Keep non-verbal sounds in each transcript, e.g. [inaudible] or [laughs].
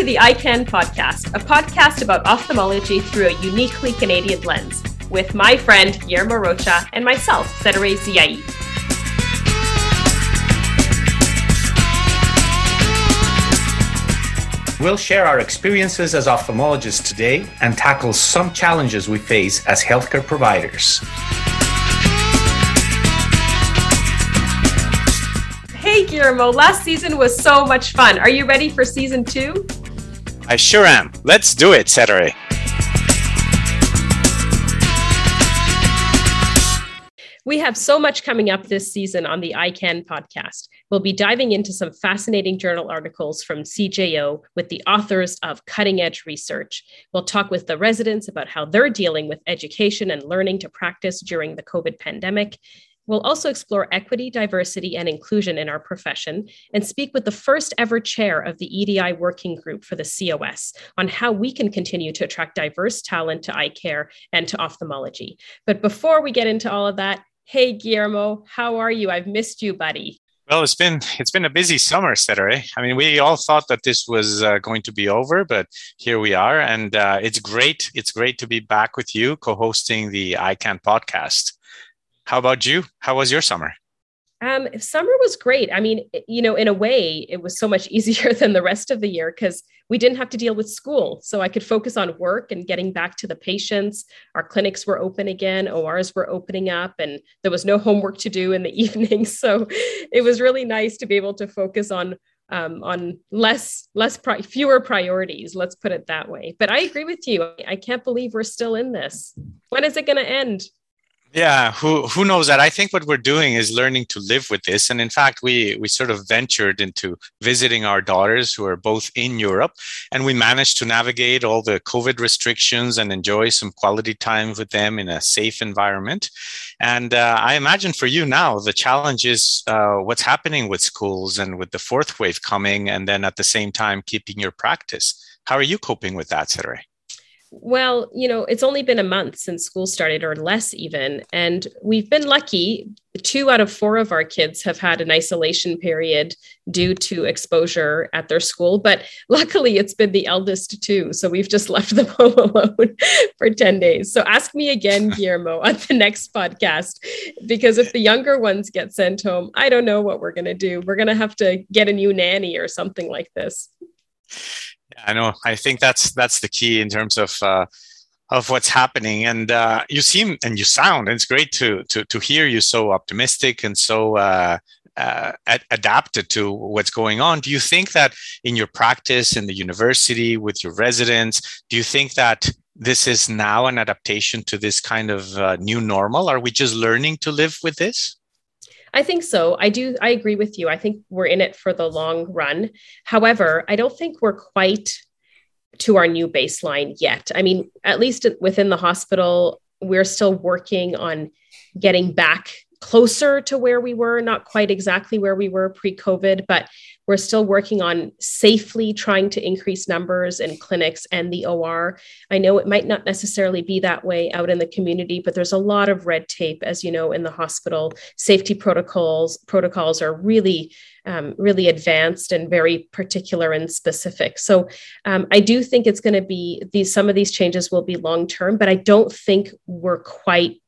to the EyeCan podcast, a podcast about ophthalmology through a uniquely Canadian lens, with my friend Guillermo Rocha and myself, Setareh Ziai. We'll share our experiences as ophthalmologists today and tackle some challenges we face as healthcare providers. Hey, Guillermo, last season was so much fun. Are you ready for season two? I sure am. Let's do it, Setareh. We have so much coming up this season on the EyeCan podcast. We'll be diving into some fascinating journal articles from CJO with the authors of cutting edge research. We'll talk with the residents about how they're dealing with education and learning to practice during the COVID pandemic. We'll also explore equity, diversity, and inclusion in our profession and speak with the first ever chair of the EDI working group for the COS on how we can continue to attract diverse talent to eye care and to ophthalmology. But before we get into all of that, Hey, Guillermo, how are you? I've missed you, buddy. Well, it's been it's been a busy summer, Setareh. I mean, we all thought that this was uh, going to be over, but here we are, and uh, it's great. It's great to be back with you, co-hosting the EyeCan podcast. How about you? How was your summer? Um, summer was great. I mean, you know, in a way, it was so much [laughs] easier than the rest of the year because we didn't have to deal with school. So I could focus on work and getting back to the patients. Our clinics were open again, ORs were opening up, and there was no homework to do in the [laughs] evening. So it was really nice to be able to focus on um, on less less pri- fewer priorities. Let's put it that way. But I agree with you. I can't believe we're still in this. When is it going to end? Yeah who who knows that? I think what we're doing is learning to live with this. And in fact we we sort of ventured into visiting our daughters who are both in europe. And we managed to navigate all the covid restrictions and enjoy some quality time with them in a safe environment. And uh, i imagine for you now the challenge is uh, what's happening with schools and with the fourth wave coming and then at the same time keeping your practice. How are you coping with that Setareh? Well, you know, it's only been a month since school started, or less even. And we've been lucky. Two out of four of our kids have had an isolation period due to exposure at their school. But [laughs] luckily, it's been the eldest too. So we've just left them [laughs] home alone for 10 days. So ask me again, [laughs] Guillermo, on the next podcast. Because if the younger ones get sent home, I don't know what we're going to do. We're going to have to get a new nanny or something like this. I know. I think that's that's the key in terms of uh, of what's happening. And uh, you seem and you sound. And it's great to to to hear you so optimistic and so uh, uh, ad- adapted to what's going on. Do you think that in your practice in the university with your residents, do you think that this is now an adaptation to this kind of uh, new normal? Are we just learning to live with this? I think so. I do. I agree with you. I think we're in it for the long run. However, I don't think we're quite to our new baseline yet. I mean, at least within the hospital, we're still working on getting back closer to where we were, not quite exactly where we were pre COVID, but we're still working on safely trying to increase numbers in clinics and the OR. I know it might not necessarily be that way out in the community, but there's a lot of red tape, as you know, in the hospital. Safety protocols protocols are really um, really advanced and very particular and specific. So um, I do think it's going to be these some of these changes will be long term, but I don't think we're quite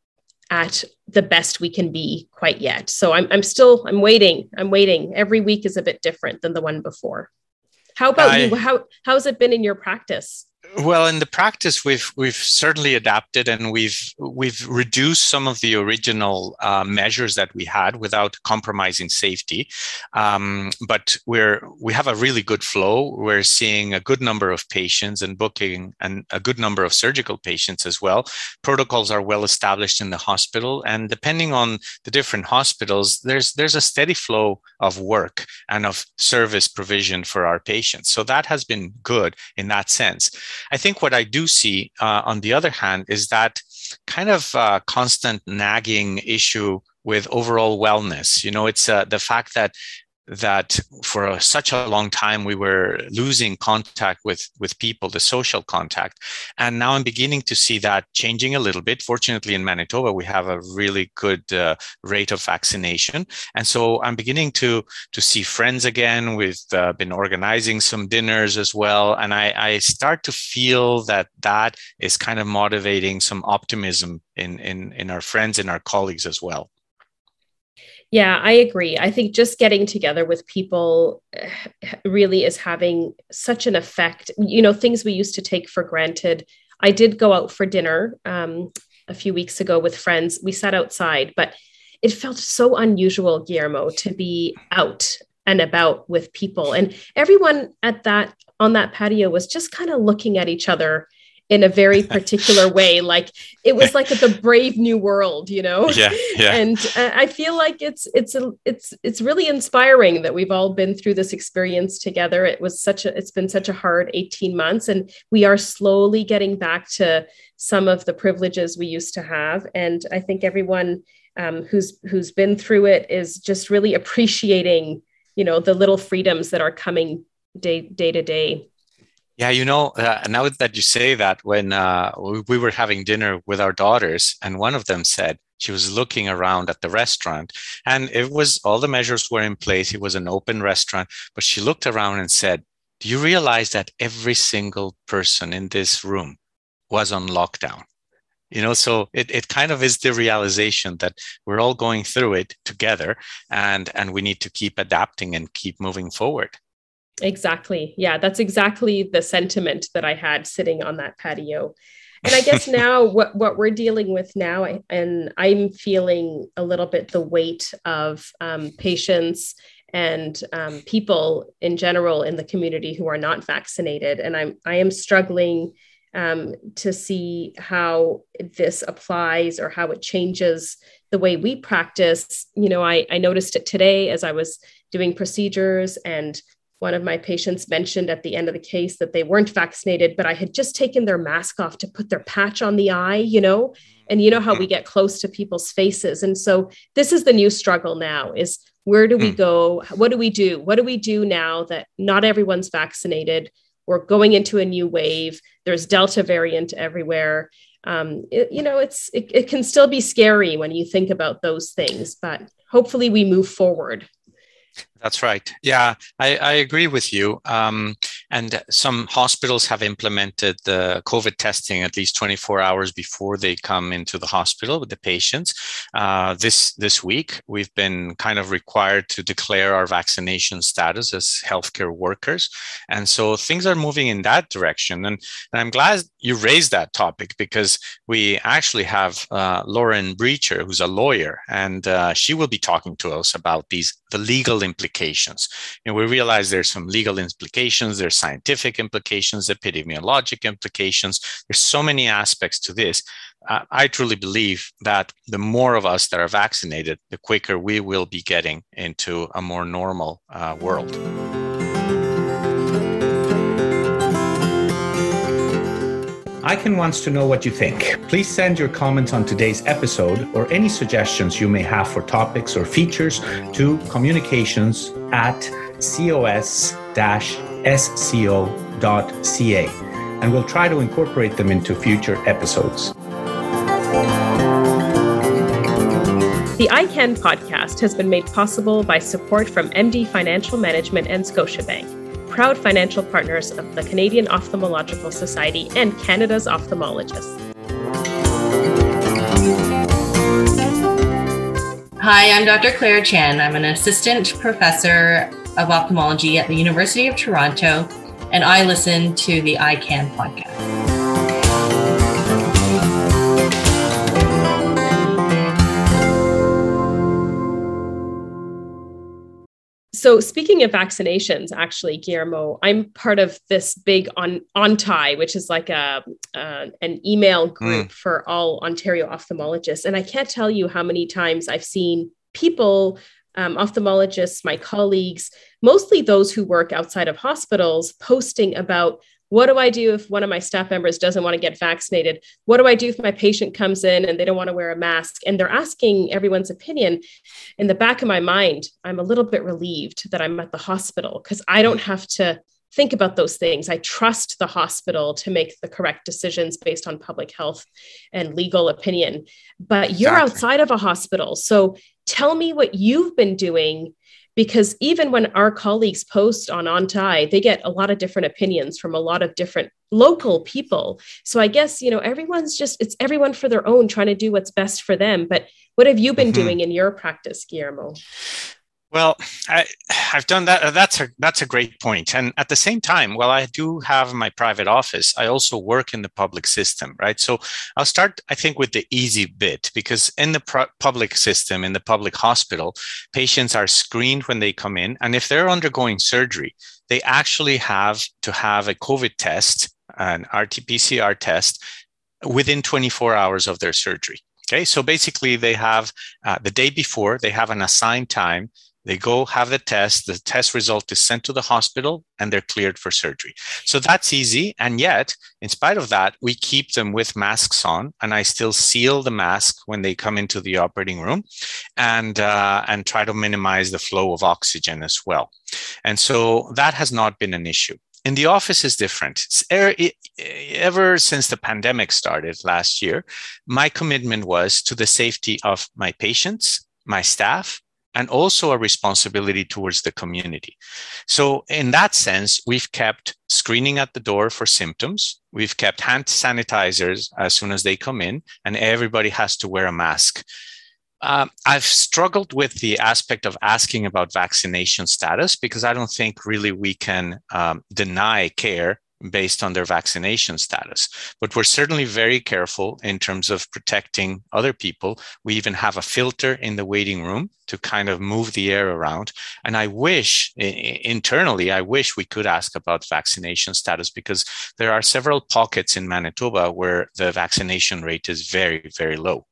at the best we can be quite yet. So I'm, I'm still, I'm waiting. I'm waiting. Every week is a bit different than the one before. How about I, you? How, how's it been in your practice? Well, in the practice, we've we've certainly adapted and we've we've reduced some of the original uh, measures that we had without compromising safety. Um, but we're we have a really good flow. We're seeing a good number of patients and booking and a good number of surgical patients as well. Protocols are well established in the hospital, and depending on the different hospitals, there's there's a steady flow of work and of service provision for our patients. So that has been good in that sense. I think what I do see, uh, on the other hand, is that kind of uh, constant nagging issue with overall wellness. You know, it's uh, the fact that that for such a long time we were losing contact with with people the social contact. And now i'm beginning to see that changing a little bit. Fortunately in manitoba we have a really good uh, rate of vaccination. And so i'm beginning to to see friends again. We've uh, been organizing some dinners as well. And I, I start to feel that that is kind of motivating some optimism in in in our friends and our colleagues as well yeah, I agree. I think just getting together with people eh, really is having such an effect. You know, things we used to take for granted. I did go out for dinner um, a few weeks ago with friends. We sat outside, but it felt so unusual, Guillermo, to be out and about with people. And everyone at that on that patio was just kind of looking at each other in a very [laughs] particular way like it was like the brave new world you know? Yeah yeah. [laughs] And uh, i feel like it's it's a, it's it's really inspiring that we've all been through this experience together. It was such a it's been such a hard 18 months and we are slowly getting back to some of the privileges we used to have. And i think everyone um, who's who's been through it is just really appreciating you know the little freedoms that are coming day day to day yeah, you know, uh, now that you say that, when uh, we were having dinner with our daughters, and one of them said she was looking around at the restaurant, and it was all the measures were in place. It was an open restaurant, but she looked around and said, Do you realize that every single person in this room was on lockdown? You know, so it, it kind of is the realization that we're all going through it together and, and we need to keep adapting and keep moving forward. Exactly. Yeah, that's exactly the sentiment that I had sitting on that patio. And I guess [laughs] now what, what we're dealing with now, and I'm feeling a little bit the weight of um, patients and um, people in general in the community who are not vaccinated. And I'm I am struggling um, to see how this applies or how it changes the way we practice. You know, I, I noticed it today as I was doing procedures and one of my patients mentioned at the end of the case that they weren't vaccinated, but I had just taken their mask off to put their patch on the eye, you know, and you know how we get close to people's faces. And so this is the new struggle now is where do we hmm. go? What do we do? What do we do now that not everyone's vaccinated? We're going into a new wave. There's Delta variant everywhere. Um, it, you know, it's it, it can still be scary when you think about those things, but hopefully we move forward. That's right. Yeah, I, I agree with you. Um, and some hospitals have implemented the COVID testing at least 24 hours before they come into the hospital with the patients. Uh, this this week, we've been kind of required to declare our vaccination status as healthcare workers, and so things are moving in that direction. And, and I'm glad you raised that topic because we actually have uh, Lauren Brecher, who's a lawyer, and uh, she will be talking to us about these the legal implications. And we realize there's some legal implications, there's scientific implications, epidemiologic implications. There's so many aspects to this. Uh, I truly believe that the more of us that are vaccinated, the quicker we will be getting into a more normal uh, world. EyeCan wants to know what you think. Please send your comments on today's episode or any suggestions you may have for topics or features to communications at cos-sco.ca and we'll try to incorporate them into future episodes. The EyeCan podcast has been made possible by support from MD Financial Management and Scotiabank proud financial partners of the Canadian Ophthalmological Society and Canada's ophthalmologists. Hi, I'm Dr. Claire Chan. I'm an assistant professor of ophthalmology at the University of Toronto, and I listen to the EyeCan podcast. So speaking of vaccinations, actually, Guillermo, I'm part of this big on ONTI, which is like a uh, an email group mm. for all Ontario ophthalmologists, and I can't tell you how many times I've seen people, um, ophthalmologists, my colleagues, mostly those who work outside of hospitals, posting about What do I do if one of my staff members doesn't want to get vaccinated? What do I do if my patient comes in and they don't want to wear a mask? And they're asking everyone's opinion. In the back of my mind, I'm a little bit relieved that I'm at the hospital because I don't have to think about those things. I trust the hospital to make the correct decisions based on public health and legal opinion. But you're exactly. outside of a hospital. So tell me what you've been doing because even when our colleagues post on ontai they get a lot of different opinions from a lot of different local people so i guess you know everyone's just it's everyone for their own trying to do what's best for them but what have you been mm-hmm. doing in your practice guillermo well, I, have done that. That's a that's a great point. And at the same time, while I do have my private office, I also work in the public system, right? So I'll start, I think, with the easy bit because in the public system, in the public hospital, patients are screened when they come in, and if they're undergoing surgery, they actually have to have a COVID test, an RT-PCR test, within 24 hours of their surgery. Okay, so basically, they have uh, the day before they have an assigned time they go have the test, the test result is sent to the hospital, and they're cleared for surgery. So that's easy. And yet, in spite of that, we keep them with masks on, and I still seal the mask when they come into the operating room and, uh, and try to minimize the flow of oxygen as well. And so that has not been an issue. In the office is different. Er, ever since the pandemic started last year, my commitment was to the safety of my patients, my staff, and also a responsibility towards the community. So, in that sense, we've kept screening at the door for symptoms. We've kept hand sanitizers as soon as they come in, and everybody has to wear a mask. Uh, I've struggled with the aspect of asking about vaccination status because I don't think really we can um, deny care based on their vaccination status. But we're certainly very careful in terms of protecting other people. We even have a filter in the waiting room to kind of move the air around. And I wish internally, I wish we could ask about vaccination status because there are several pockets in Manitoba where the vaccination rate is very, very low.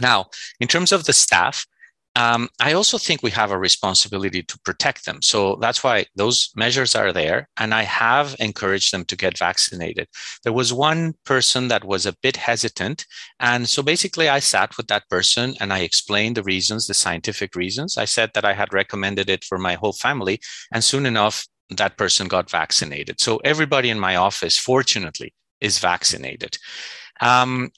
Now, in terms of the staff, um, I also think we have a responsibility to protect them. So that's why those measures are there. And I have encouraged them to get vaccinated. There was one person that was a bit hesitant. And so basically, I sat with that person and I explained the reasons, the scientific reasons. I said that I had recommended it for my whole family. And soon enough, that person got vaccinated. So everybody in my office, fortunately, is vaccinated. Um,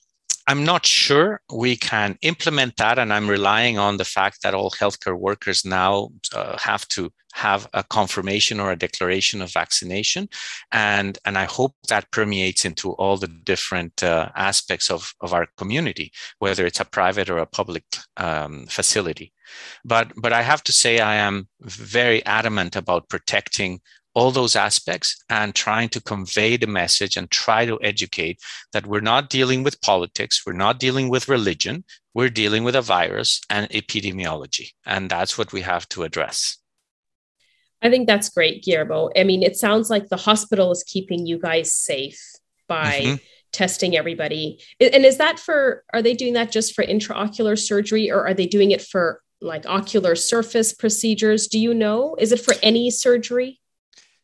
I'm not sure we can implement that, and I'm relying on the fact that all healthcare workers now uh, have to have a confirmation or a declaration of vaccination, and and I hope that permeates into all the different uh, aspects of of our community, whether it's a private or a public um, facility. But but I have to say I am very adamant about protecting all those aspects and trying to convey the message and try to educate that we're not dealing with politics, we're not dealing with religion, we're dealing with a virus and epidemiology. And that's what we have to address. I think that's great, Guillermo. I mean, it sounds like the hospital is keeping you guys safe by mm-hmm. testing everybody. And is that for, are they doing that just for intraocular surgery or are they doing it for like ocular surface procedures? Do you know? Is it for any surgery?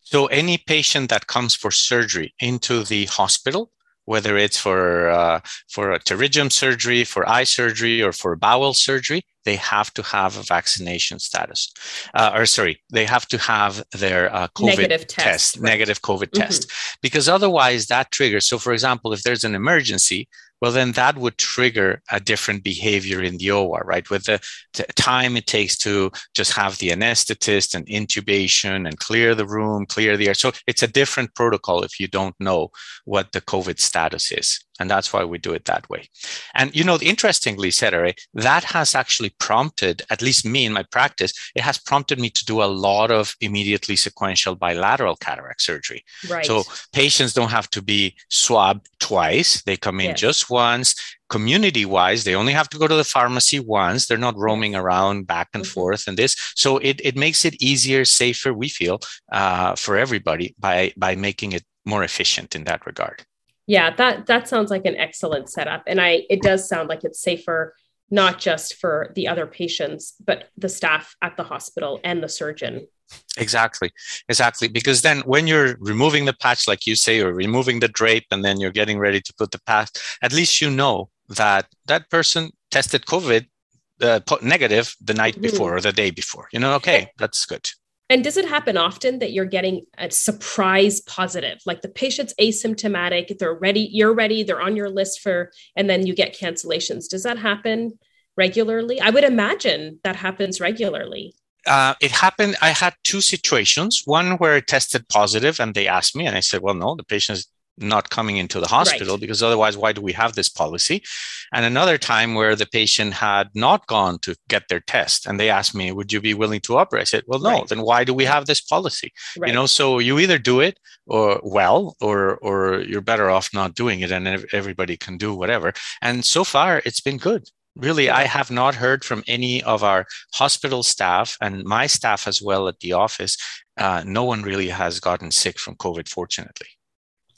So any patient that comes for surgery into the hospital, whether it's for uh, for a pterygium surgery, for eye surgery, or for bowel surgery, they have to have a vaccination status. Uh, or sorry, they have to have their uh, COVID negative test, test right. negative COVID mm-hmm. test, because otherwise that triggers. So, for example, if there's an emergency, well, then that would trigger a different behavior in the OR, right? With the t- time it takes to just have the anesthetist and intubation and clear the room, clear the air. So it's a different protocol if you don't know what the COVID status is. And that's why we do it that way. And, you know, interestingly, Setareh, that has actually prompted, at least me in my practice, it has prompted me to do a lot of immediately sequential bilateral cataract surgery. Right. So patients don't have to be swabbed twice. They come in yes. just once. Community wise, they only have to go to the pharmacy once. They're not roaming around back and mm-hmm. forth and this. So it, it makes it easier, safer, we feel, uh, for everybody by, by making it more efficient in that regard. Yeah, that that sounds like an excellent setup, and I it does sound like it's safer not just for the other patients, but the staff at the hospital and the surgeon. Exactly, exactly. Because then when you're removing the patch, like you say, or removing the drape, and then you're getting ready to put the patch, at least you know that that person tested COVID uh, negative the night mm-hmm. before or the day before. You know, okay, [laughs] that's good. And does it happen often that you're getting a surprise positive? Like the patient's asymptomatic, they're ready, you're ready, they're on your list for, and then you get cancellations. Does that happen regularly? I would imagine that happens regularly. Uh, it happened. I had two situations. One where it tested positive, and they asked me, and I said, "Well, no, the patient not coming into the hospital right. because otherwise why do we have this policy? And another time where the patient had not gone to get their test and they asked me would you be willing to operate i said well no right. then why do we have this policy? Right. you know so you either do it or well or or you're better off not doing it and everybody can do whatever. And so far it's been good. Really i have not heard from any of our hospital staff and my staff as well at the office. Uh, no one really has gotten sick from covid fortunately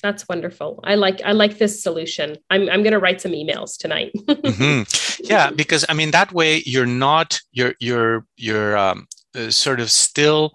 that's wonderful. I like I like this solution. I'm I'm going to write some emails tonight. [laughs] mm-hmm. Yeah, because I mean that way you're not you're you're you're um, uh, sort of still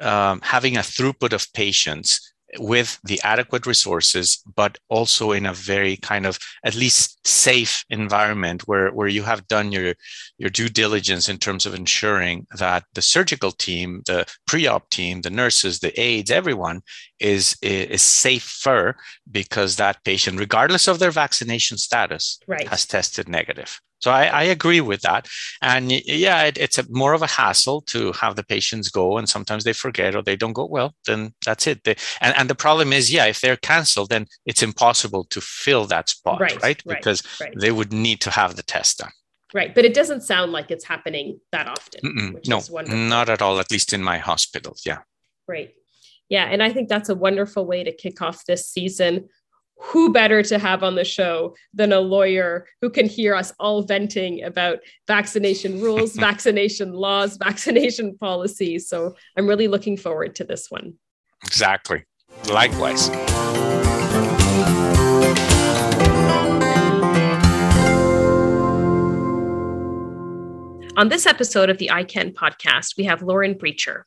um, having a throughput of patients with the adequate resources, but also in a very kind of at least safe environment where, where you have done your, your due diligence in terms of ensuring that the surgical team, the pre-op team, the nurses, the aides, everyone is, is safer because that patient, regardless of their vaccination status, right. has tested negative. So I, I, agree with that. And yeah, it, it's a, more of a hassle to have the patients go, and sometimes they forget or they don't go. Well, then that's it. They, and, and the problem is, yeah, if they're canceled, then it's impossible to fill that spot, right? right? Because right. they would need to have the test done. Right, but it doesn't sound like it's happening that often. no, not at all. At least in my hospital, yeah. Great. Yeah, and I think that's a wonderful way to kick off this season who better to have on the show than a lawyer who can hear us all venting about vaccination rules, [laughs] vaccination laws, vaccination policies? So I'm really looking forward to this one. Exactly. Likewise. On this episode of the EyeCan podcast, we have Lauren Brecher.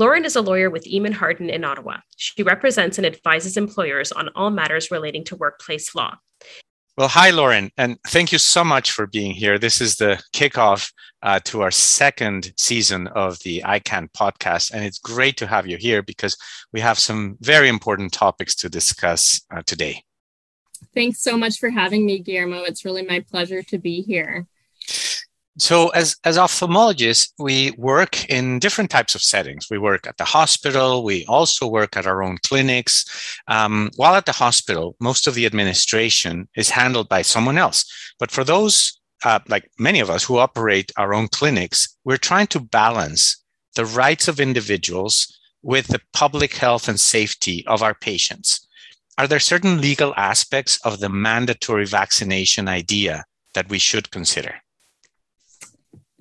Lauren is a lawyer with Emond Harnden in Ottawa. She represents and advises employers on all matters relating to workplace law. Well, hi, Lauren, and thank you so much for being here. This is the kickoff uh, to our second season of the EyeCan podcast, and it's great to have you here because we have some very important topics to discuss uh, today. Thanks so much for having me, Guillermo. It's really my pleasure to be here. So, as, as ophthalmologists, we work in different types of settings. We work at the hospital, we also work at our own clinics. Um, while at the hospital, most of the administration is handled by someone else. But for those, uh, like many of us who operate our own clinics, we're trying to balance the rights of individuals with the public health and safety of our patients. Are there certain legal aspects of the mandatory vaccination idea that we should consider?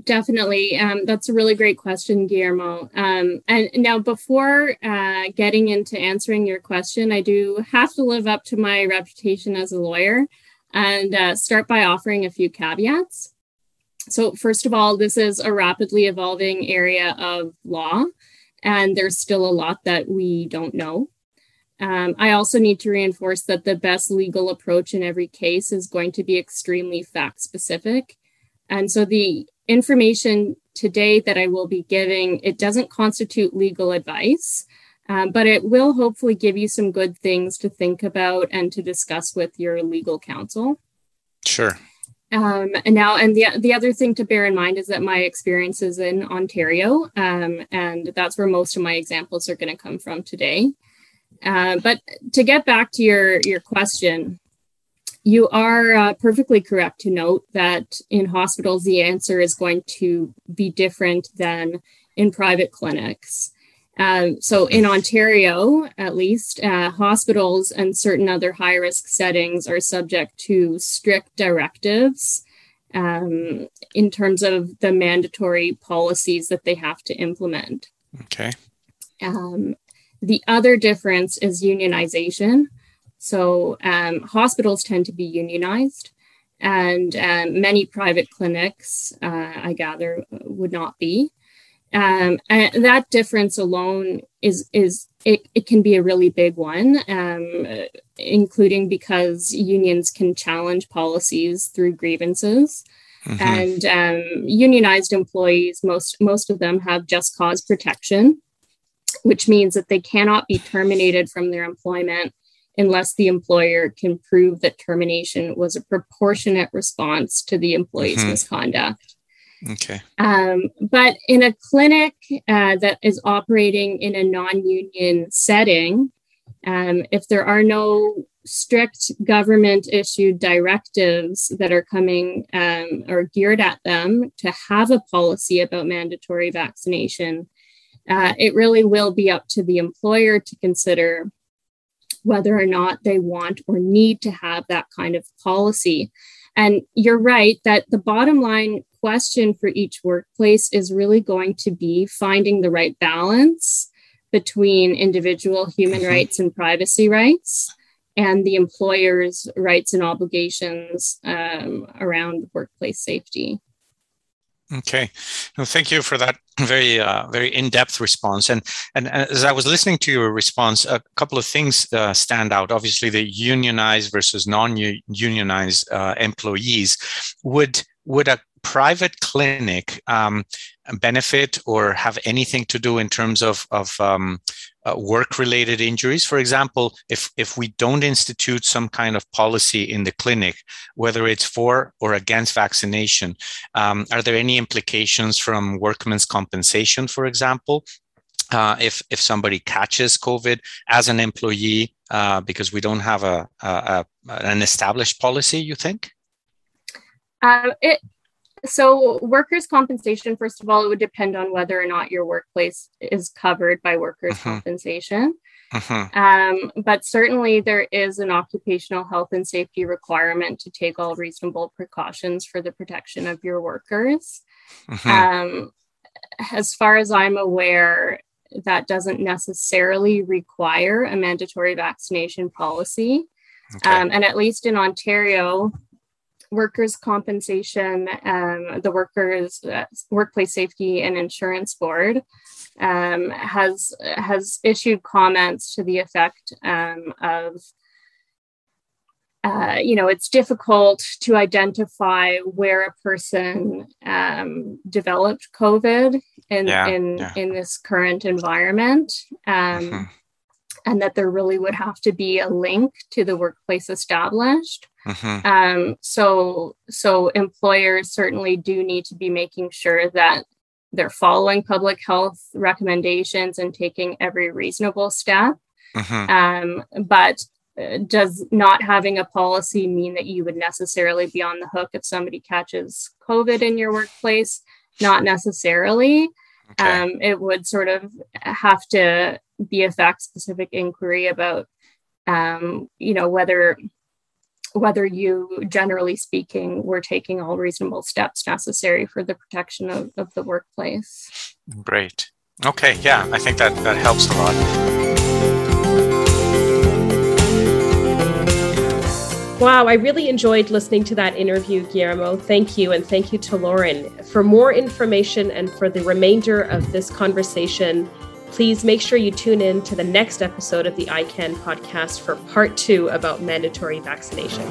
Definitely. Um, that's a really great question, Guillermo. Um, and now, before uh, getting into answering your question, I do have to live up to my reputation as a lawyer and uh, start by offering a few caveats. So, first of all, this is a rapidly evolving area of law, and there's still a lot that we don't know. Um, I also need to reinforce that the best legal approach in every case is going to be extremely fact specific. And so the information today that I will be giving, it doesn't constitute legal advice, um, but it will hopefully give you some good things to think about and to discuss with your legal counsel. Sure. Um, and now, and the, the other thing to bear in mind is that my experience is in Ontario, um, and that's where most of my examples are going to come from today. Uh, but to get back to your, your question, you are uh, perfectly correct to note that in hospitals, the answer is going to be different than in private clinics. Um, so, in Ontario, at least, uh, hospitals and certain other high risk settings are subject to strict directives um, in terms of the mandatory policies that they have to implement. Okay. Um, the other difference is unionization. So um, hospitals tend to be unionized, and um, many private clinics, uh, I gather, would not be. Um, and that difference alone is is it, it can be a really big one, um, including because unions can challenge policies through grievances. Mm-hmm. And um, unionized employees, most most of them have just cause protection, which means that they cannot be terminated from their employment unless the employer can prove that termination was a proportionate response to the employee's mm-hmm. misconduct. Okay. Um, but in a clinic uh, that is operating in a non union setting, um, if there are no strict government issued directives that are coming um, or geared at them to have a policy about mandatory vaccination, uh, it really will be up to the employer to consider whether or not they want or need to have that kind of policy. And you're right that the bottom line question for each workplace is really going to be finding the right balance between individual human mm-hmm. rights and privacy rights and the employer's rights and obligations um, around workplace safety. Okay, thank you for that [clears throat] very uh, very in depth response. And and as I was listening to your response, a couple of things uh, stand out. Obviously, the unionized versus non-unionized uh, employees would would a private clinic um, benefit or have anything to do in terms of, of um, uh, work related injuries? For example, if, if we don't institute some kind of policy in the clinic, whether it's for or against vaccination, um, are there any implications from workmen's compensation, for example? Uh, if if somebody catches COVID as an employee uh, because we don't have a, a, a, an established policy, you think? Um, it so, workers' compensation, first of all, it would depend on whether or not your workplace is covered by workers' uh-huh. compensation. Uh-huh. Um, but certainly, there is an occupational health and safety requirement to take all reasonable precautions for the protection of your workers. Uh-huh. Um, as far as I'm aware, that doesn't necessarily require a mandatory vaccination policy. Okay. Um, and at least in Ontario, workers' compensation, um, the workers' uh, workplace safety and insurance board um, has has issued comments to the effect um, of. Uh, you know, it's difficult to identify where a person um, developed COVID in yeah, in yeah. in this current environment. Um, mm-hmm and that there really would have to be a link to the workplace established. Mm-hmm. Um, so, so employers certainly do need to be making sure that they're following public health recommendations and taking every reasonable step. Mm-hmm. Um, but uh, does not having a policy mean that you would necessarily be on the hook if somebody catches COVID in your workplace? Not necessarily. Okay. Um, it would sort of have to be a fact specific inquiry about, um, you know, whether whether you, generally speaking, were taking all reasonable steps necessary for the protection of, of the workplace. Great. Okay. Yeah, I think that that helps a lot. Wow, I really enjoyed listening to that interview, Guillermo. Thank you. And thank you to Lauren. For more information and for the remainder of this conversation, please make sure you tune in to the next episode of the EyeCan podcast for part two about mandatory vaccination.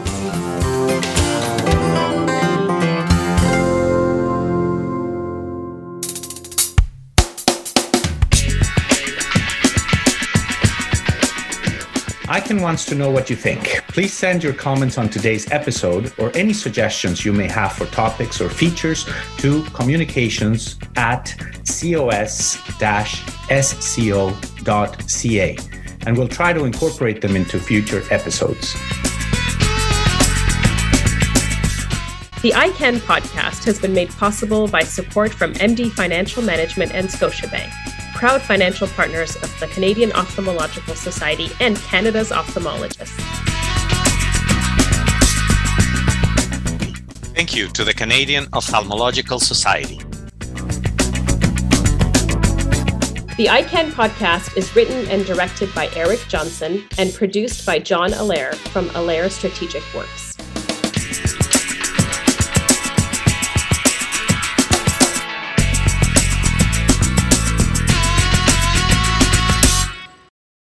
EyeCan wants to know what you think. Please send your comments on today's episode or any suggestions you may have for topics or features to communications at cos-sco.ca and we'll try to incorporate them into future episodes. The EyeCan podcast has been made possible by support from MD Financial Management and Scotiabank proud financial partners of the Canadian Ophthalmological Society and Canada's ophthalmologists. Thank you to the Canadian Ophthalmological Society. The EyeCan podcast is written and directed by Eric Johnson and produced by John Allaire from Allaire Strategic Works.